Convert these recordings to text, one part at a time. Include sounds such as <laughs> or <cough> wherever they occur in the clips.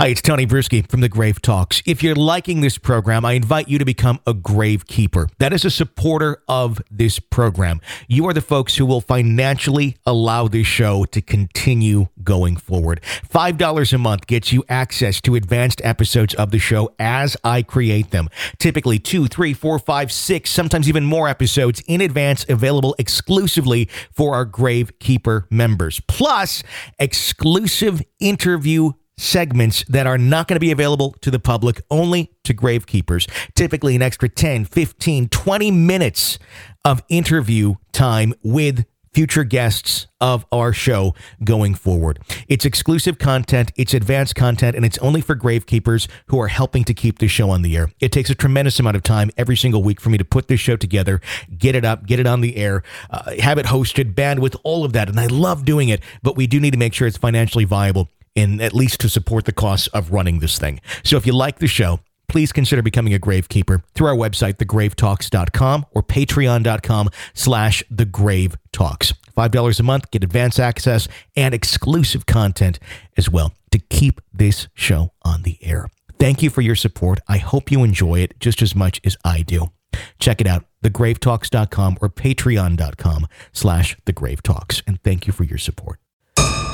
Hi, it's Tony Brueski from the Grave Talks. If you're liking this program, I invite you to become a grave keeper. That is a supporter of this program. You are the folks who will financially allow this show to continue going forward. $5 a month gets you access to advanced episodes of the show as I create them. Typically two, three, four, five, six, sometimes even more episodes in advance available exclusively for our Grave Keeper members. Plus, exclusive interview segments that are not going to be available to the public, only to gravekeepers. Typically, an extra 10, 15, 20 minutes of interview time with future guests of our show going forward. It's exclusive content, it's advanced content, and it's only for gravekeepers who are helping to keep this show on the air. It takes a tremendous amount of time every single week for me to put this show together, get it up, get it on the air, uh, have it hosted, bandwidth, all of that. And I love doing it, but we do need to make sure it's financially viable in at least to support the costs of running this thing. So if you like the show, please consider becoming a gravekeeper through our website, thegravetalks.com or patreon.com slash thegravetalks. $5 a month, get advance access and exclusive content as well to keep this show on the air. Thank you for your support. I hope you enjoy it just as much as I do. Check it out, thegravetalks.com or patreon.com slash thegravetalks. And thank you for your support.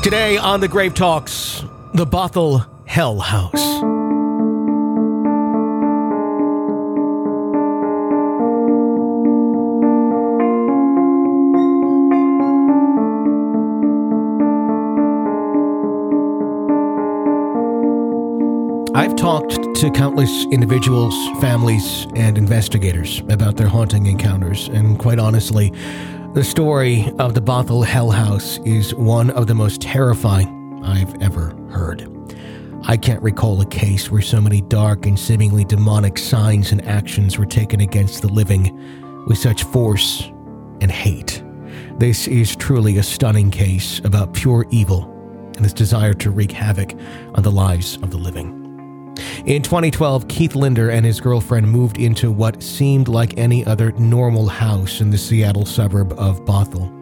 Today on the Grave Talks, the Bothell Hell House. I've talked to countless individuals, families, and investigators about their haunting encounters, and quite honestly, the story of the Bothell Hell House is one of the most terrifying I've ever heard. I can't recall a case where so many dark and seemingly demonic signs and actions were taken against the living with such force and hate. This is truly a stunning case about pure evil and its desire to wreak havoc on the lives of the living. In 2012, Keith Linder and his girlfriend moved into what seemed like any other normal house in the Seattle suburb of Bothell.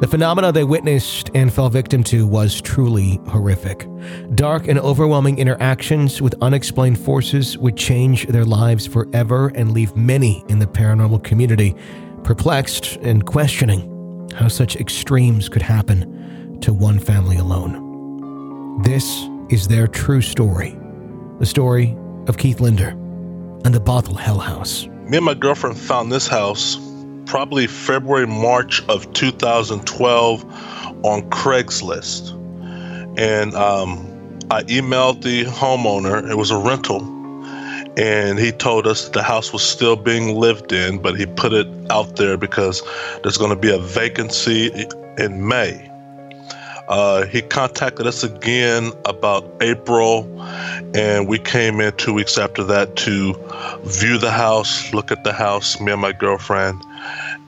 The phenomena they witnessed and fell victim to was truly horrific. Dark and overwhelming interactions with unexplained forces would change their lives forever and leave many in the paranormal community perplexed and questioning how such extremes could happen to one family alone. This is their true story the story of Keith Linder and the Bothell Hell House. Me and my girlfriend found this house probably February, March of 2012 on Craigslist. And um, I emailed the homeowner, it was a rental, and he told us the house was still being lived in, but he put it out there because there's going to be a vacancy in May. Uh, he contacted us again about April, and we came in two weeks after that to view the house, look at the house, me and my girlfriend,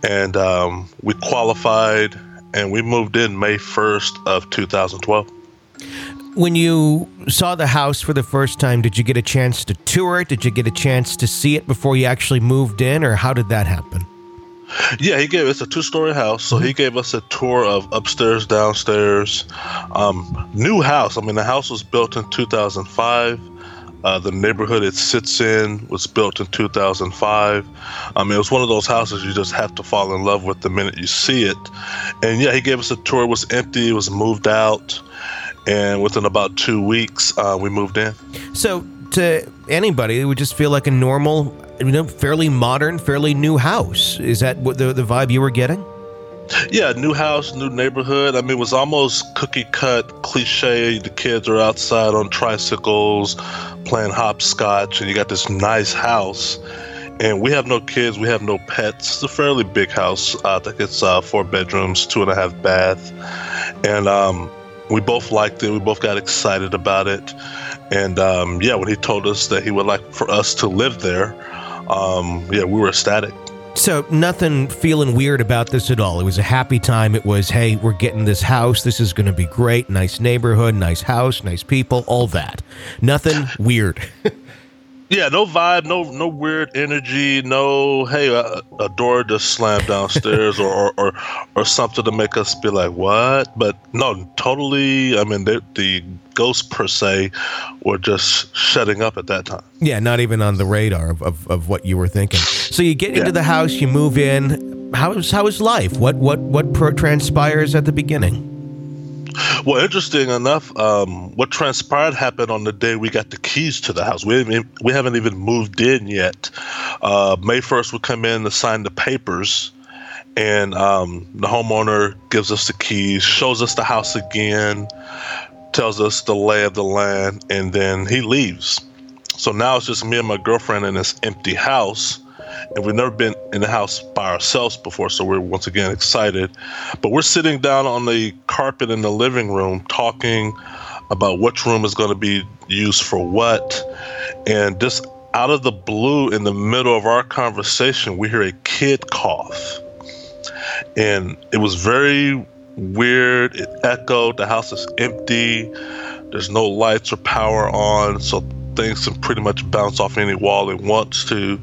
and um, we qualified and we moved in May 1st of 2012. When you saw the house for the first time, did you get a chance to tour it? Did you get a chance to see it before you actually moved in, or how did that happen? Yeah, he gave us a two-story house, so mm-hmm. he gave us a tour of upstairs, downstairs, um, new house. I mean, the house was built in 2005. Uh, the neighborhood it sits in was built in 2005. I mean, it was one of those houses you just have to fall in love with the minute you see it. And yeah, he gave us a tour. It was empty. It was moved out, and within about two weeks, uh, we moved in. So, to anybody, it would just feel like a normal you know, fairly modern, fairly new house. Is that what the, the vibe you were getting? Yeah, new house, new neighborhood. I mean, it was almost cookie cut, cliche. The kids are outside on tricycles playing hopscotch, and you got this nice house. And we have no kids, we have no pets. It's a fairly big house. I think it's uh, four bedrooms, two and a half bath. And um, we both liked it. We both got excited about it. And um, yeah, when he told us that he would like for us to live there, um, yeah, we were ecstatic. So nothing feeling weird about this at all. It was a happy time. It was, hey, we're getting this house. This is going to be great. Nice neighborhood, nice house, nice people, all that. Nothing weird. <laughs> Yeah, no vibe, no no weird energy, no hey a, a door just slammed downstairs or, or, or or something to make us be like what? But no, totally. I mean, the, the ghosts per se were just shutting up at that time. Yeah, not even on the radar of, of, of what you were thinking. So you get into the house, you move in. How is how is life? What what what transpires at the beginning? Well, interesting enough, um, what transpired happened on the day we got the keys to the house. We haven't, we haven't even moved in yet. Uh, May 1st, we come in to sign the papers, and um, the homeowner gives us the keys, shows us the house again, tells us the lay of the land, and then he leaves. So now it's just me and my girlfriend in this empty house and we've never been in the house by ourselves before, so we're once again excited. But we're sitting down on the carpet in the living room talking about which room is going to be used for what, and just out of the blue, in the middle of our conversation, we hear a kid cough, and it was very weird. It echoed. The house is empty. There's no lights or power on, so things can pretty much bounce off any wall it wants to.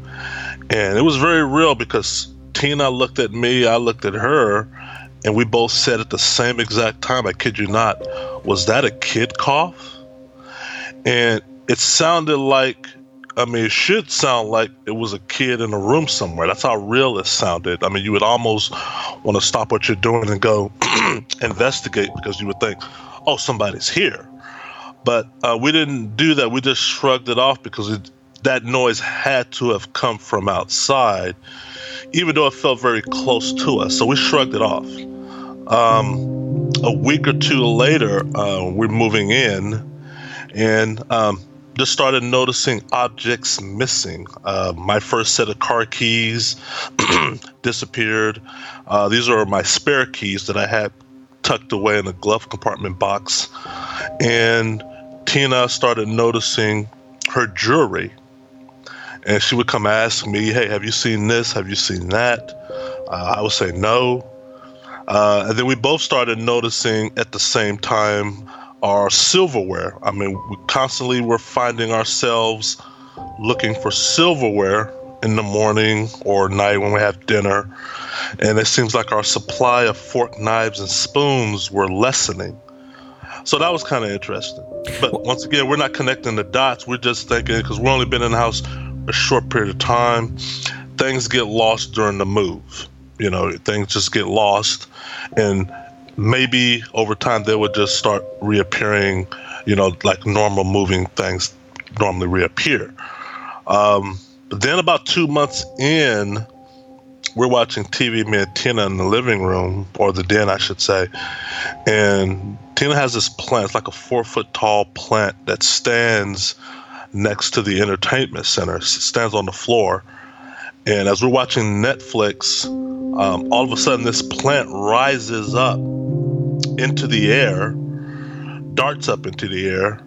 And it was very real because Tina looked at me, I looked at her, and we both said at the same exact time, I kid you not, was that a kid cough? And it sounded like, I mean, it should sound like it was a kid in a room somewhere. That's how real it sounded. I mean, you would almost want to stop what you're doing and go <clears throat> investigate because you would think, oh, somebody's here. But uh, we didn't do that. We just shrugged it off because it, that noise had to have come from outside, even though it felt very close to us. So we shrugged it off. Um, a week or two later, uh, we're moving in and um, just started noticing objects missing. Uh, my first set of car keys <clears throat> disappeared. Uh, these are my spare keys that I had tucked away in a glove compartment box. And Tina started noticing her jewelry and she would come ask me, "Hey, have you seen this? Have you seen that?" Uh, I would say no, uh, and then we both started noticing at the same time our silverware. I mean, we constantly were finding ourselves looking for silverware in the morning or night when we have dinner, and it seems like our supply of fork, knives, and spoons were lessening. So that was kind of interesting. But once again, we're not connecting the dots. We're just thinking because we've only been in the house a short period of time, things get lost during the move. You know, things just get lost, and maybe over time they would just start reappearing. You know, like normal moving things normally reappear. Um, then about two months in, we're watching TV, me and Tina in the living room, or the den, I should say. And Tina has this plant, it's like a four foot tall plant that stands next to the entertainment center, stands on the floor. And as we're watching Netflix, um, all of a sudden this plant rises up into the air, darts up into the air,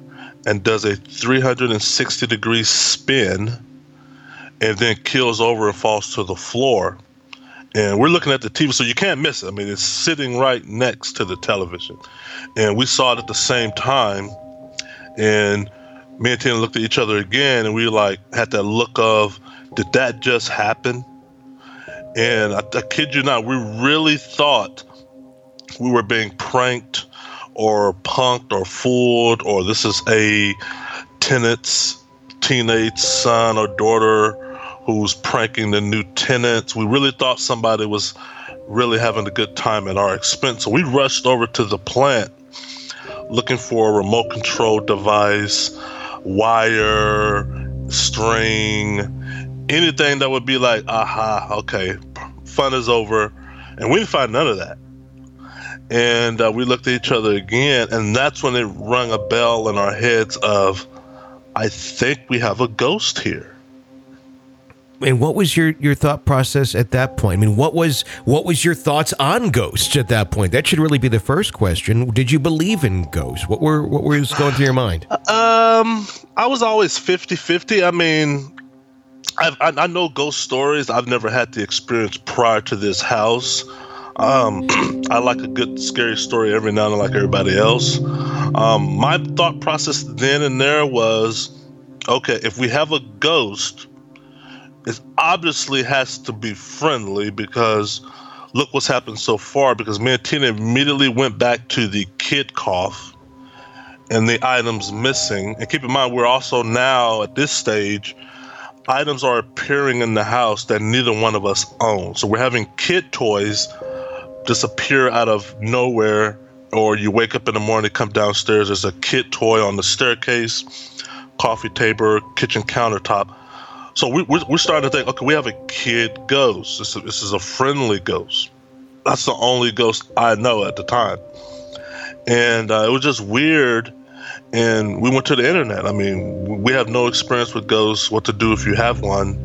and does a 360 degree spin, and then kills over and falls to the floor. And we're looking at the TV, so you can't miss it. I mean, it's sitting right next to the television. And we saw it at the same time. And me and Tina looked at each other again, and we like had that look of, did that just happen? And I, I kid you not, we really thought we were being pranked or punked or fooled, or this is a tenant's teenage son or daughter who's pranking the new tenants. We really thought somebody was really having a good time at our expense. So we rushed over to the plant looking for a remote control device, wire, string, anything that would be like, aha, okay, fun is over. And we didn't find none of that. And uh, we looked at each other again, and that's when it rung a bell in our heads of, I think we have a ghost here and what was your your thought process at that point? I mean, what was what was your thoughts on ghosts at that point? That should really be the first question. Did you believe in ghosts? What were what was going through your mind? Um, I was always 50-50. I mean, I've, I, I know ghost stories. I've never had the experience prior to this house. Um, <clears throat> I like a good scary story every now and then, like everybody else. Um, my thought process then and there was okay, if we have a ghost, it obviously has to be friendly because look what's happened so far. Because me and Tina immediately went back to the kid cough and the items missing. And keep in mind, we're also now at this stage, items are appearing in the house that neither one of us own. So we're having kid toys disappear out of nowhere, or you wake up in the morning, come downstairs, there's a kid toy on the staircase, coffee table, kitchen countertop. So we, we're, we're starting to think, okay, we have a kid ghost. This is, this is a friendly ghost. That's the only ghost I know at the time. And uh, it was just weird and we went to the internet. I mean, we have no experience with ghosts, what to do if you have one.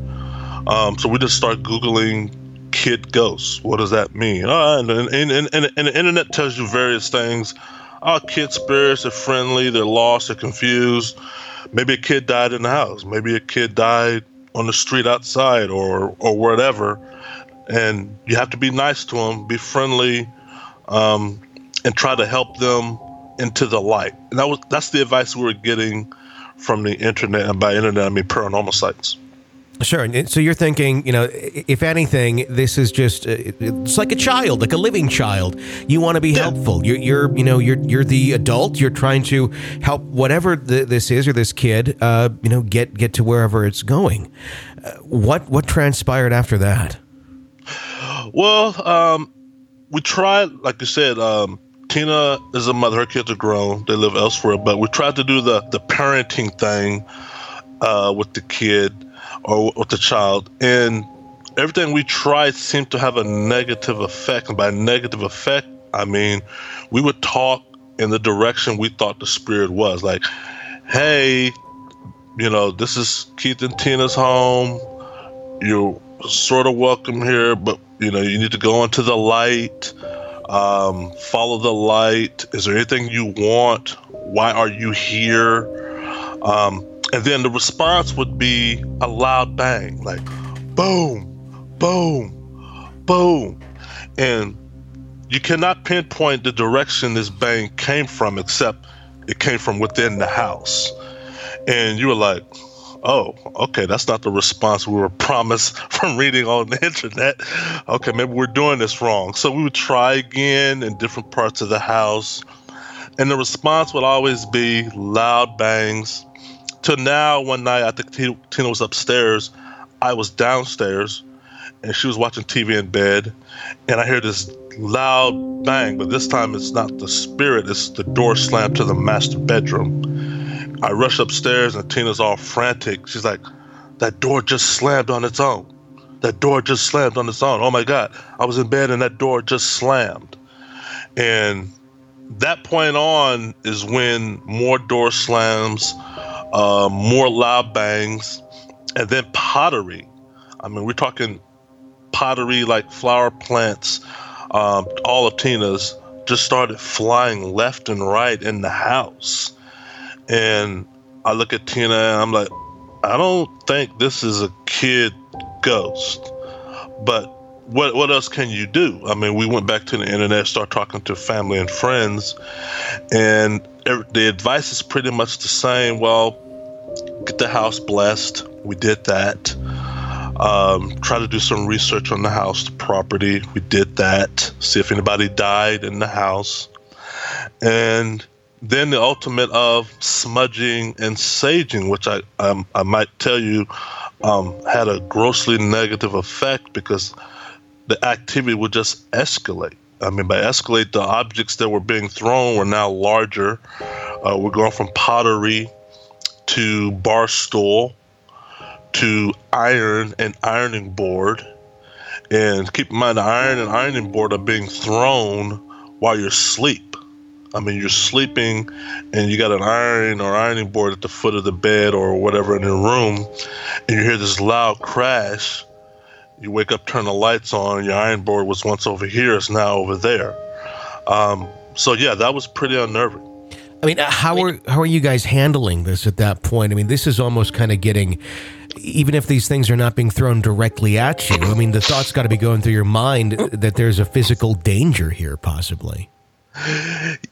Um, so we just start Googling kid ghosts. What does that mean? Uh, and, and, and, and, the internet tells you various things. Our kid spirits are friendly, they're lost, they're confused. Maybe a kid died in the house. Maybe a kid died on the street outside or, or whatever. And you have to be nice to them, be friendly, um, and try to help them into the light. And that was that's the advice we were getting from the internet, and by internet I mean paranormal sites. Sure. And so you're thinking, you know, if anything, this is just uh, it's like a child, like a living child. You want to be yeah. helpful. You're, you're, you know, you're you're the adult. You're trying to help whatever the, this is or this kid, uh, you know, get get to wherever it's going. Uh, what what transpired after that? Well, um, we tried, like you said, um, Tina is a mother. Her kids are grown. They live elsewhere. But we tried to do the the parenting thing uh, with the kid or with the child, and everything we tried seemed to have a negative effect. And by negative effect, I mean we would talk in the direction we thought the spirit was. Like, hey, you know, this is Keith and Tina's home. You're sort of welcome here, but you know, you need to go into the light um, follow the light. Is there anything you want? Why are you here? Um, and then the response would be a loud bang, like boom, boom, boom. And you cannot pinpoint the direction this bang came from, except it came from within the house. And you were like, oh, okay, that's not the response we were promised <laughs> from reading on the internet. Okay, maybe we're doing this wrong. So we would try again in different parts of the house. And the response would always be loud bangs. To now, one night, I think Tina was upstairs. I was downstairs, and she was watching TV in bed. And I hear this loud bang, but this time it's not the spirit, it's the door slammed to the master bedroom I rush upstairs and Tina's all frantic. She's like, that door just slammed on its own. That door just slammed on its own. Oh my God. I was in bed and that door just slammed. And that point on is when more door slams, uh, more loud bangs, and then pottery. I mean, we're talking pottery like flower plants, um, all of Tina's just started flying left and right in the house. And I look at Tina and I'm like, I don't think this is a kid ghost. But what what else can you do? I mean, we went back to the internet, start talking to family and friends, and the advice is pretty much the same. Well, get the house blessed. We did that. Um, try to do some research on the house, the property. We did that. See if anybody died in the house, and then the ultimate of smudging and saging, which I um, I might tell you um, had a grossly negative effect because the activity would just escalate. I mean, by escalate, the objects that were being thrown were now larger. Uh, we're going from pottery to bar stool to iron and ironing board. And keep in mind, the iron and ironing board are being thrown while you're asleep. I mean, you're sleeping and you got an iron or ironing board at the foot of the bed or whatever in your room, and you hear this loud crash. You wake up, turn the lights on, your iron board was once over here, it's now over there. Um, so, yeah, that was pretty unnerving. I mean, how are how are you guys handling this at that point? I mean, this is almost kind of getting, even if these things are not being thrown directly at you. I mean, the thought's got to be going through your mind that there's a physical danger here, possibly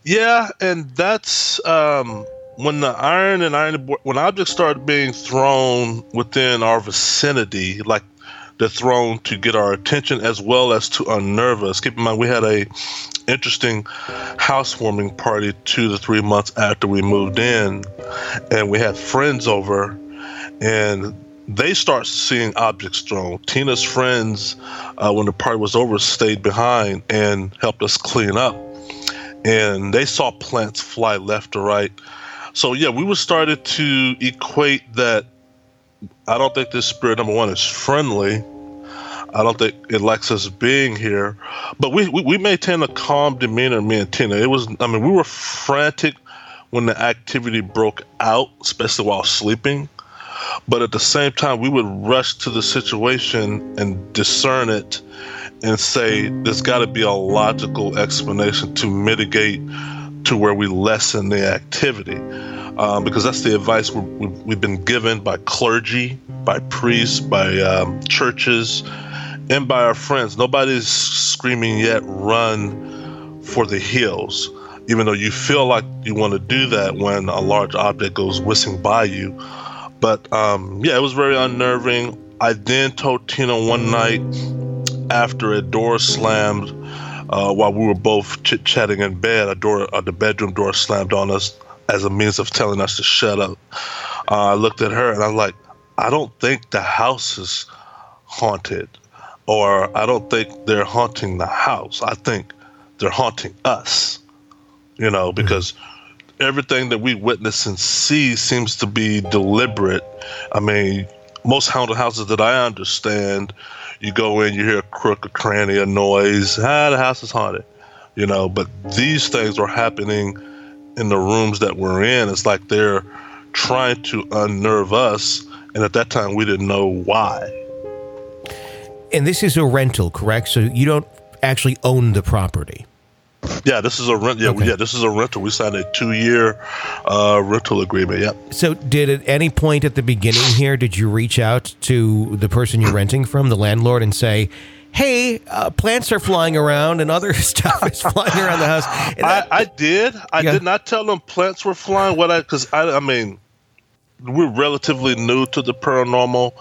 yeah, and that's um, when the iron and iron when objects start being thrown within our vicinity, like they're thrown to get our attention as well as to unnerve us. Keep in mind, we had a interesting housewarming party two to three months after we moved in, and we had friends over, and they start seeing objects thrown. Tina's friends, uh, when the party was over, stayed behind and helped us clean up, and they saw plants fly left to right so yeah, we were started to equate that. I don't think this spirit number one is friendly. I don't think it likes us being here, but we, we, we maintain a calm demeanor, me and Tina. It was, I mean, we were frantic when the activity broke out, especially while sleeping. But at the same time, we would rush to the situation and discern it and say, there's got to be a logical explanation to mitigate to where we lessen the activity. Um, because that's the advice we have been given by clergy, by priests, by um, churches, and by our friends. Nobody's screaming yet, run for the hills, even though you feel like you want to do that when a large object goes whizzing by you. But um, yeah, it was very unnerving. I then told Tina one night after a door slammed uh, while we were both chit chatting in bed, a door, uh, the bedroom door slammed on us as a means of telling us to shut up. Uh, I looked at her and I'm like, I don't think the house is haunted, or I don't think they're haunting the house. I think they're haunting us, you know, mm-hmm. because everything that we witness and see seems to be deliberate. I mean, most haunted houses that I understand you go in, you hear a crook, a cranny, a noise. Ah, the house is haunted. You know, but these things are happening in the rooms that we're in. It's like they're trying to unnerve us, and at that time we didn't know why. And this is a rental, correct? So you don't actually own the property. Yeah, this is a rent. Yeah, okay. yeah, this is a rental. We signed a two-year uh, rental agreement. Yep. So, did at any point at the beginning here, did you reach out to the person you're renting from, the landlord, and say, "Hey, uh, plants are flying around and other <laughs> stuff is flying around the house"? I, I, did. I yeah. did not tell them plants were flying. What I because I, I mean, we're relatively new to the paranormal.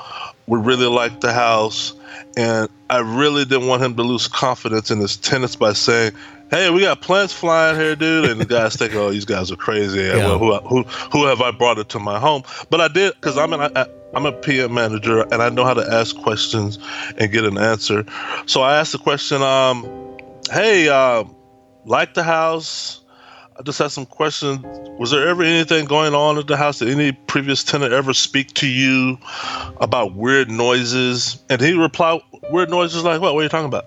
We really like the house, and I really didn't want him to lose confidence in his tenants by saying, hey, we got plants flying here, dude. And the guys think, oh, these guys are crazy. Yeah. Well, who, who, who have I brought it to my home? But I did because I'm an, I, I'm a PM manager and I know how to ask questions and get an answer. So I asked the question, um, hey, uh, like the house? I just had some questions. Was there ever anything going on at the house? Did any previous tenant ever speak to you about weird noises? And he replied, weird noises like what? What are you talking about?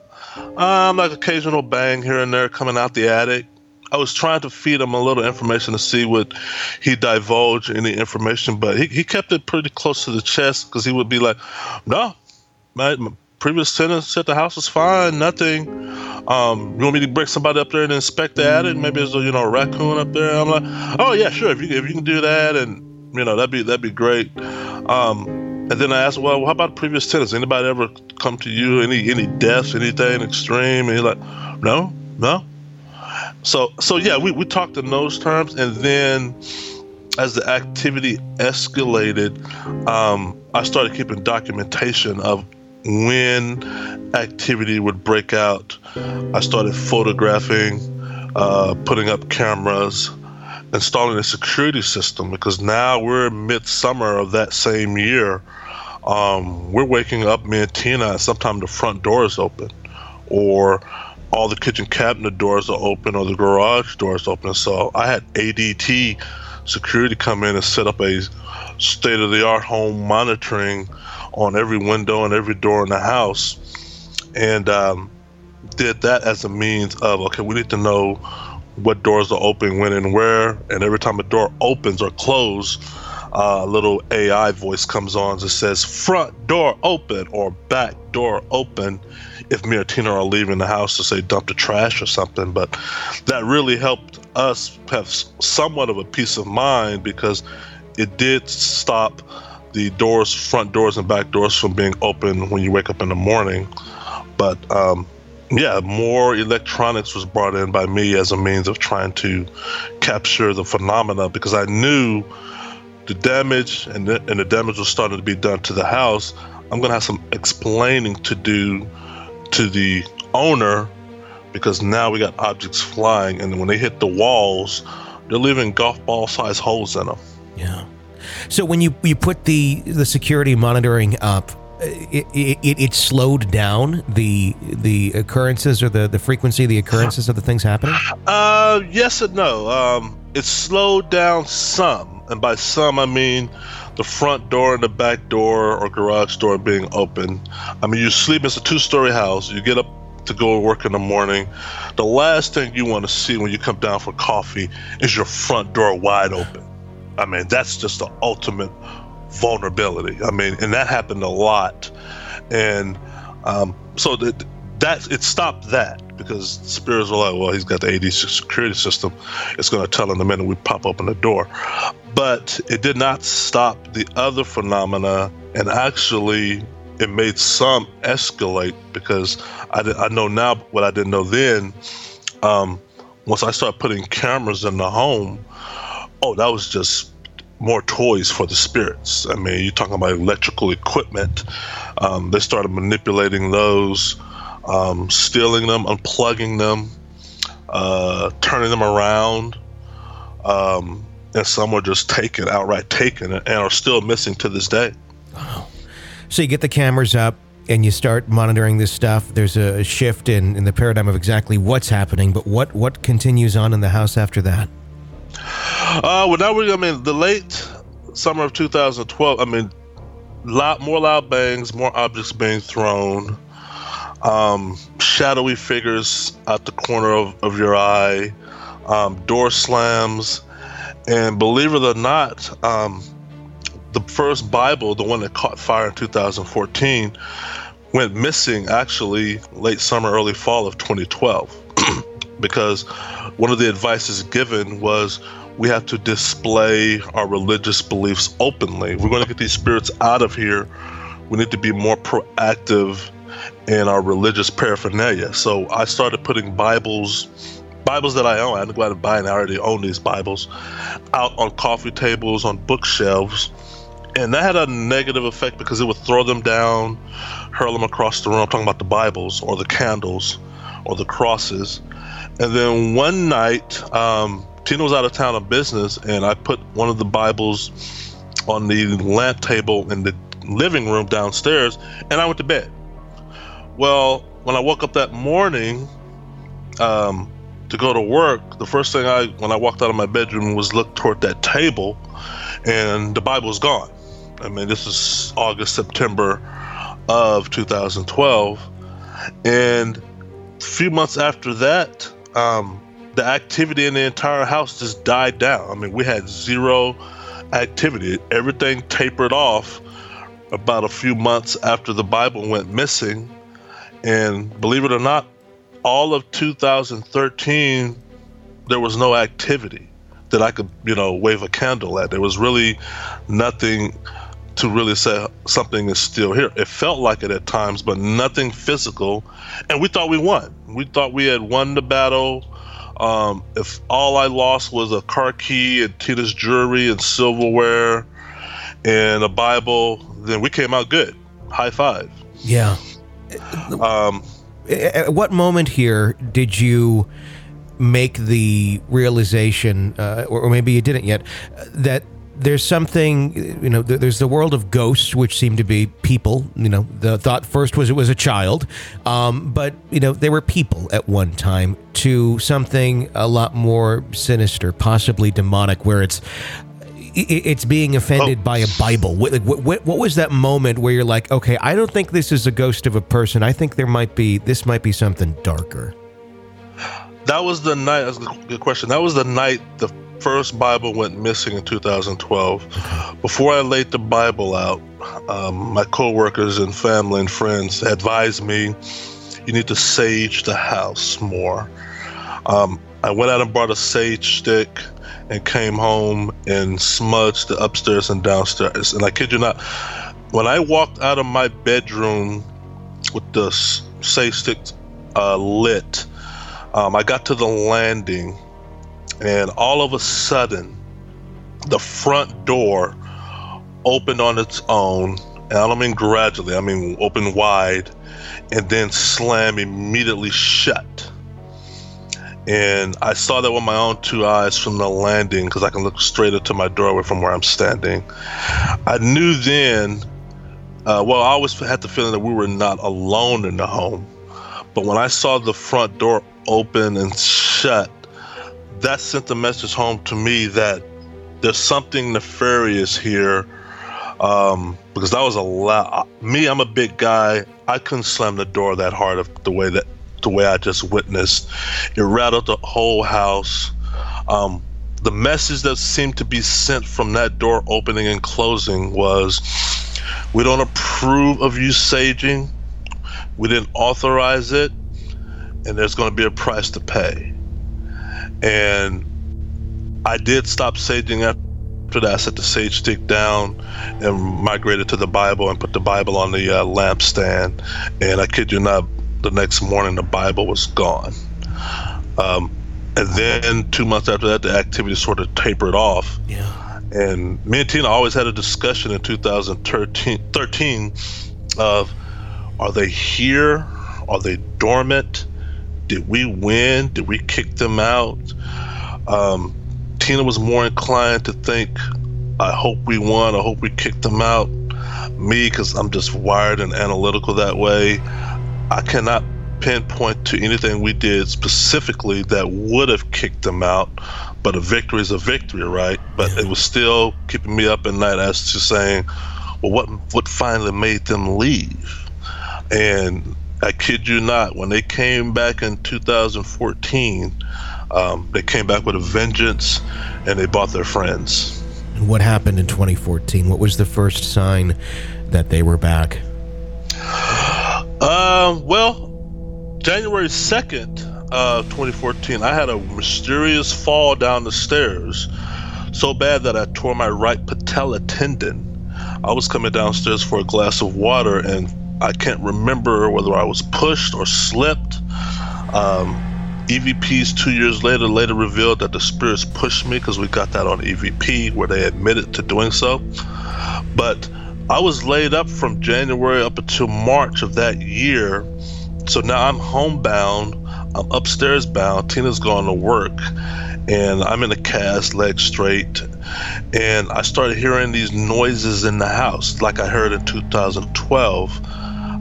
Um, like occasional bang here and there coming out the attic. I was trying to feed him a little information to see what he divulged any information, but he, he kept it pretty close to the chest because he would be like, "No, my, my previous tenant said the house was fine, nothing. Um, you want me to bring somebody up there and inspect the attic? Maybe there's a you know a raccoon up there." I'm like, "Oh yeah, sure. If you if you can do that, and you know that'd be that'd be great." Um, and then I asked, well, how about previous tenants? Anybody ever come to you? Any any deaths, anything extreme? And he's like, no, no. So so yeah, we, we talked in those terms, and then as the activity escalated, um, I started keeping documentation of when activity would break out. I started photographing, uh, putting up cameras, installing a security system because now we're midsummer of that same year. Um, we're waking up, me and Tina, and sometimes the front door is open, or all the kitchen cabinet doors are open, or the garage doors open. So I had ADT security come in and set up a state of the art home monitoring on every window and every door in the house, and um, did that as a means of okay, we need to know what doors are open, when and where, and every time a door opens or closes, uh, a little AI voice comes on that says front door open or back door open if me or Tina are leaving the house to say dump the trash or something. But that really helped us have somewhat of a peace of mind because it did stop the doors, front doors and back doors from being open when you wake up in the morning. But um, yeah, more electronics was brought in by me as a means of trying to capture the phenomena because I knew the damage and the, and the damage was starting to be done to the house. I'm to have some explaining to do to the owner because now we got objects flying and when they hit the walls, they're leaving golf ball size holes in them. Yeah. So when you you put the the security monitoring up, it, it, it, slowed down the the occurrences or the, the frequency of the occurrences of the things happening? Uh, yes and no. Um, it slowed down some, and by some I mean the front door and the back door or garage door being open. I mean, you sleep. It's a two-story house. You get up to go to work in the morning. The last thing you want to see when you come down for coffee is your front door wide open. I mean, that's just the ultimate vulnerability. I mean, and that happened a lot, and um, so that that it stopped that because spirits were like, well, he's got the ADT security system. It's going to tell him the minute we pop open the door. But it did not stop the other phenomena, and actually, it made some escalate because I, I know now what I didn't know then. Um, once I started putting cameras in the home, oh, that was just more toys for the spirits. I mean, you're talking about electrical equipment. Um, they started manipulating those, um, stealing them, unplugging them, uh, turning them around. Um, and some were just taken, outright taken, and are still missing to this day. Wow. So you get the cameras up and you start monitoring this stuff. There's a shift in, in the paradigm of exactly what's happening, but what, what continues on in the house after that? Uh, well, now we're, I mean, the late summer of 2012, I mean, lot more loud bangs, more objects being thrown, um, shadowy figures out the corner of, of your eye, um, door slams, and believe it or not, um, the first Bible, the one that caught fire in 2014, went missing actually late summer, early fall of 2012, <clears throat> because one of the advices given was we have to display our religious beliefs openly. We're going to get these spirits out of here. We need to be more proactive in our religious paraphernalia. So I started putting Bibles, Bibles that I own. I had to go out and buy, and I already own these Bibles, out on coffee tables, on bookshelves. And that had a negative effect because it would throw them down, hurl them across the room. I'm talking about the Bibles or the candles or the crosses. And then one night, um, Tina was out of town on business, and I put one of the Bibles on the lamp table in the living room downstairs, and I went to bed. Well, when I woke up that morning um, to go to work, the first thing I, when I walked out of my bedroom, was look toward that table, and the Bible was gone. I mean, this is August, September of 2012, and a few months after that, um, the activity in the entire house just died down. I mean, we had zero activity. Everything tapered off about a few months after the Bible went missing. And believe it or not, all of 2013, there was no activity that I could, you know, wave a candle at. There was really nothing to really say something is still here. It felt like it at times, but nothing physical. And we thought we won. We thought we had won the battle. Um, if all I lost was a car key and Tina's jewelry and silverware and a Bible, then we came out good. High five. Yeah. Um, At what moment here did you make the realization, uh, or, or maybe you didn't yet, that there's something you know there's the world of ghosts which seem to be people you know the thought first was it was a child um, but you know they were people at one time to something a lot more sinister possibly demonic where it's it's being offended oh. by a Bible. What, what, what, was that moment where you're like, okay, I don't think this is a ghost of a person. I think there might be this might be something darker. That was the night. That's a good question. That was the night the first Bible went missing in 2012. Before I laid the Bible out, um, my coworkers and family and friends advised me you need to sage the house more. Um, I went out and bought a sage stick and came home and smudged the upstairs and downstairs. And I kid you not, when I walked out of my bedroom with the sage stick uh, lit. Um, I got to the landing, and all of a sudden, the front door opened on its own. And I don't mean gradually, I mean open wide, and then slam immediately shut. And I saw that with my own two eyes from the landing because I can look straight into my doorway from where I'm standing. I knew then, uh, well, I always had the feeling that we were not alone in the home. But when I saw the front door open and shut, that sent the message home to me that there's something nefarious here. Um, because that was a lot. Me, I'm a big guy. I couldn't slam the door that hard of the way that the way I just witnessed. It rattled the whole house. Um, the message that seemed to be sent from that door opening and closing was we don't approve of you saging. We didn't authorize it. And there's going to be a price to pay. And I did stop saging after that. I set the sage stick down and migrated to the Bible and put the Bible on the uh, lampstand. And I kid you not, the next morning the Bible was gone. Um, and then two months after that, the activity sort of tapered off. Yeah. And me and Tina always had a discussion in 2013 of are they here? Are they dormant? Did we win? Did we kick them out? Um, Tina was more inclined to think, I hope we won. I hope we kicked them out. Me, because I'm just wired and analytical that way, I cannot pinpoint to anything we did specifically that would have kicked them out. But a victory is a victory, right? But it was still keeping me up at night as to saying, well, what what finally made them leave? And I kid you not, when they came back in 2014, um, they came back with a vengeance, and they bought their friends. What happened in 2014? What was the first sign that they were back? Uh, well, January 2nd, uh, 2014, I had a mysterious fall down the stairs. So bad that I tore my right patella tendon. I was coming downstairs for a glass of water and I can't remember whether I was pushed or slipped. Um, EVPs two years later later revealed that the spirits pushed me because we got that on EVP where they admitted to doing so. But I was laid up from January up until March of that year. So now I'm homebound. I'm upstairs bound. Tina's gone to work. And I'm in a cast, leg straight. And I started hearing these noises in the house, like I heard in 2012,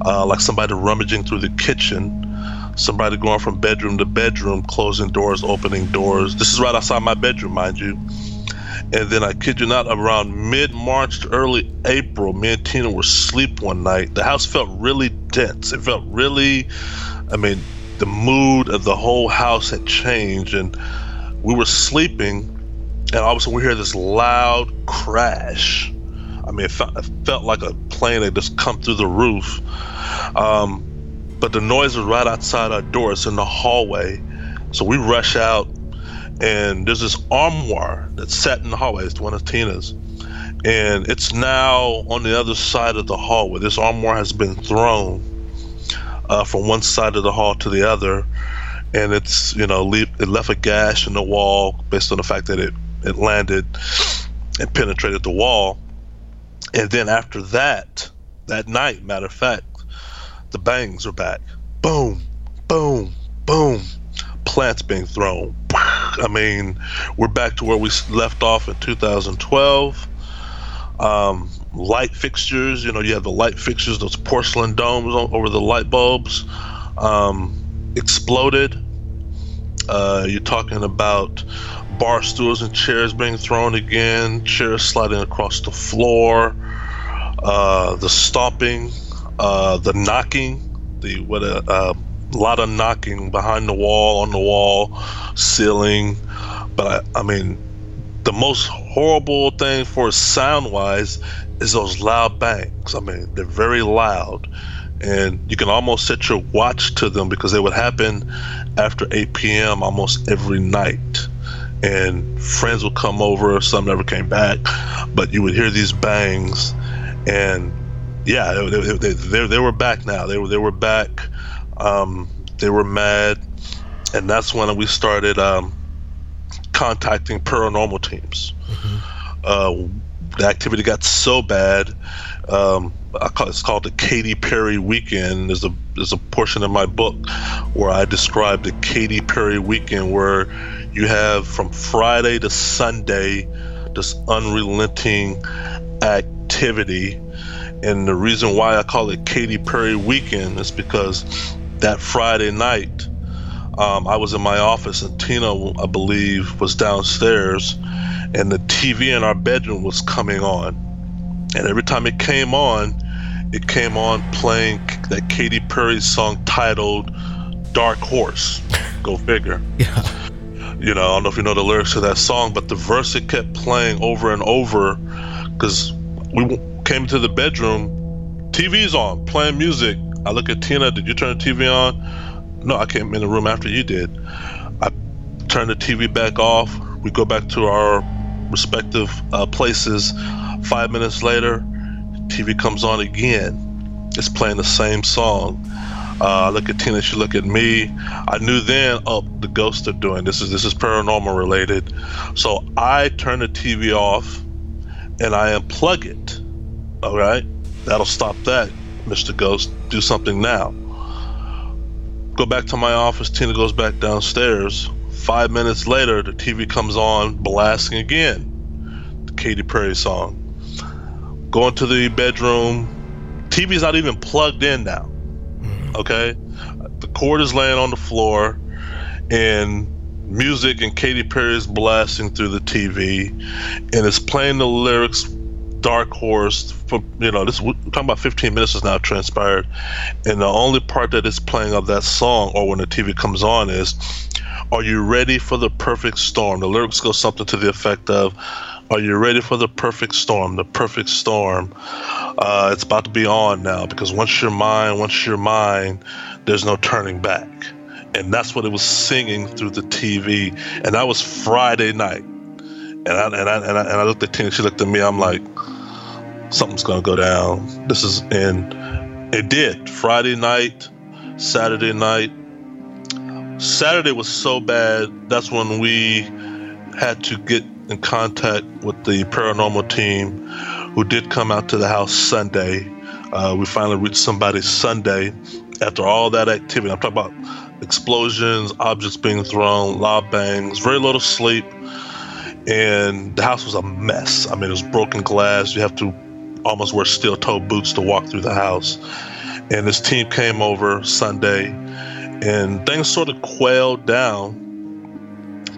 uh, like somebody rummaging through the kitchen somebody going from bedroom to bedroom, closing doors, opening doors. This is right outside my bedroom, mind you. And then I kid you not, around mid March to early April, me and Tina were asleep one night. The house felt really dense. It felt really, I mean, the mood of the whole house had changed. And we were sleeping, and all of a sudden we hear this loud crash. I mean, it felt, it felt like a plane had just come through the roof. Um, but the noise was right outside our door. It's in the hallway. So we rush out, and there's this armoire that's sat in the hallway. It's one of Tina's. And it's now on the other side of the hallway. This armoire has been thrown uh, from one side of the hall to the other. And it's, you know, leave, it left a gash in the wall based on the fact that it, it landed and penetrated the wall. And then after that, that night, matter of fact, the bangs are back. Boom, boom, boom. Plants being thrown. I mean, we're back to where we left off in 2012. Um, light fixtures, you know, you have the light fixtures, those porcelain domes over the light bulbs, um, exploded. Uh, you're talking about bar stools and chairs being thrown again, chairs sliding across the floor, uh, the stomping, uh, the knocking, the what a, a lot of knocking behind the wall, on the wall, ceiling. But I, I mean, the most horrible thing for sound wise is those loud bangs. I mean, they're very loud. And you can almost set your watch to them because they would happen after 8 p.m. almost every night. And friends would come over, some never came back, but you would hear these bangs. And yeah, they, they, they, they, were back now. They were they were back. Um, They were mad, and that's when we started um, contacting paranormal teams. Mm-hmm. Uh, the activity got so bad. Um, call, it's called the Katy Perry Weekend. There's a there's a portion of my book where I describe the Katy Perry Weekend, where you have from Friday to Sunday this unrelenting activity. And the reason why I call it Katy Perry Weekend is because that Friday night, um, I was in my office and Tina, I believe, was downstairs, and the TV in our bedroom was coming on. And every time it came on, it came on playing that Katy Perry song titled Dark Horse. Go figure. <laughs> Yeah. You know, I don't know if you know the lyrics to that song, but the verse it kept playing over and over because we came to the bedroom, TV's on, playing music. I look at Tina, did you turn the TV on? No, I came in the room after you did. I turned the TV back off. We go back to our respective uh, places. Five minutes later, TV comes on again. It's playing the same song. Uh, look at Tina, she look at me. I knew then, oh, the ghosts are doing this. Is this is paranormal related? So I turn the TV off, and I unplug it. All right, that'll stop that, Mr. Ghost. Do something now. Go back to my office. Tina goes back downstairs. Five minutes later, the TV comes on, blasting again. The Katy Perry song. Go into the bedroom. TV's not even plugged in now. Okay, the cord is laying on the floor, and music and Katy Perry is blasting through the TV, and it's playing the lyrics Dark Horse for you know this we're talking about 15 minutes has now transpired, and the only part that is playing of that song or when the TV comes on is, "Are you ready for the perfect storm?" The lyrics go something to the effect of, "Are you ready for the perfect storm? The perfect storm." Uh, it's about to be on now because once you're mine, once you're mine, there's no turning back and that's what it was singing through the TV. And that was Friday night. And I and I and I, and I looked at Tina. She looked at me. I'm like, something's gonna go down. This is and it did. Friday night, Saturday night. Saturday was so bad. That's when we had to get in contact with the paranormal team, who did come out to the house Sunday. Uh, we finally reached somebody Sunday after all that activity. I'm talking about explosions, objects being thrown, loud bangs, very little sleep, and the house was a mess. I mean, it was broken glass. You have to almost wear steel toe boots to walk through the house. And this team came over Sunday, and things sort of quailed down.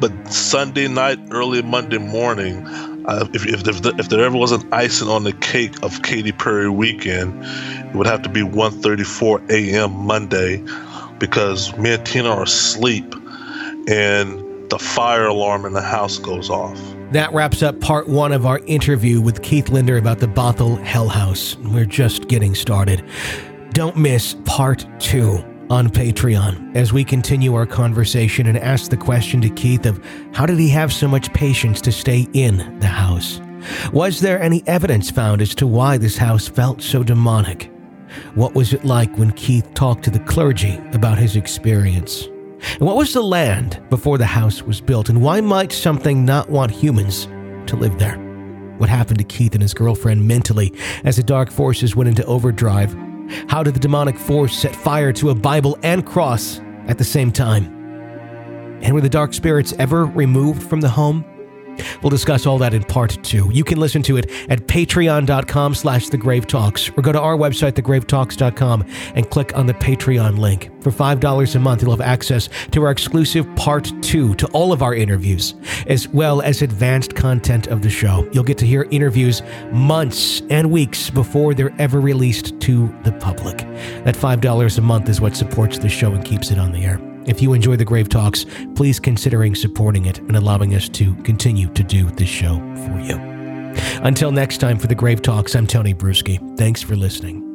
But Sunday night, early Monday morning, uh, if, if, if, if, there ever was an icing on the cake of Katy Perry weekend, it would have to be 1:34 a.m. Monday because me and Tina are asleep and the fire alarm in the house goes off. That wraps up part one of our interview with Keith Linder about the Bothell Hell House. We're just getting started. Don't miss part two on Patreon as we continue our conversation and ask the question to Keith of how did he have so much patience to stay in the house? Was there any evidence found as to why this house felt so demonic? What was it like when Keith talked to the clergy about his experience? And what was the land before the house was built? And why might something not want humans to live there? What happened to Keith and his girlfriend mentally as the dark forces went into overdrive? How did the demonic force set fire to a Bible and cross at the same time? And were the dark spirits ever removed from the home? We'll discuss all that in part two. You can listen to it at patreon.com slash the grave talks or go to our website, thegravetalks.com and click on the Patreon link. For $5 a month, you'll have access to our exclusive part two to all of our interviews, as well as advanced content of the show. You'll get to hear interviews months and weeks before they're ever released to the public. That $5 a month is what supports the show and keeps it on the air. If you enjoy the Grave Talks, please considering supporting it and allowing us to continue to do this show for you. Until next time for the Grave Talks, I'm Tony Brueski. Thanks for listening.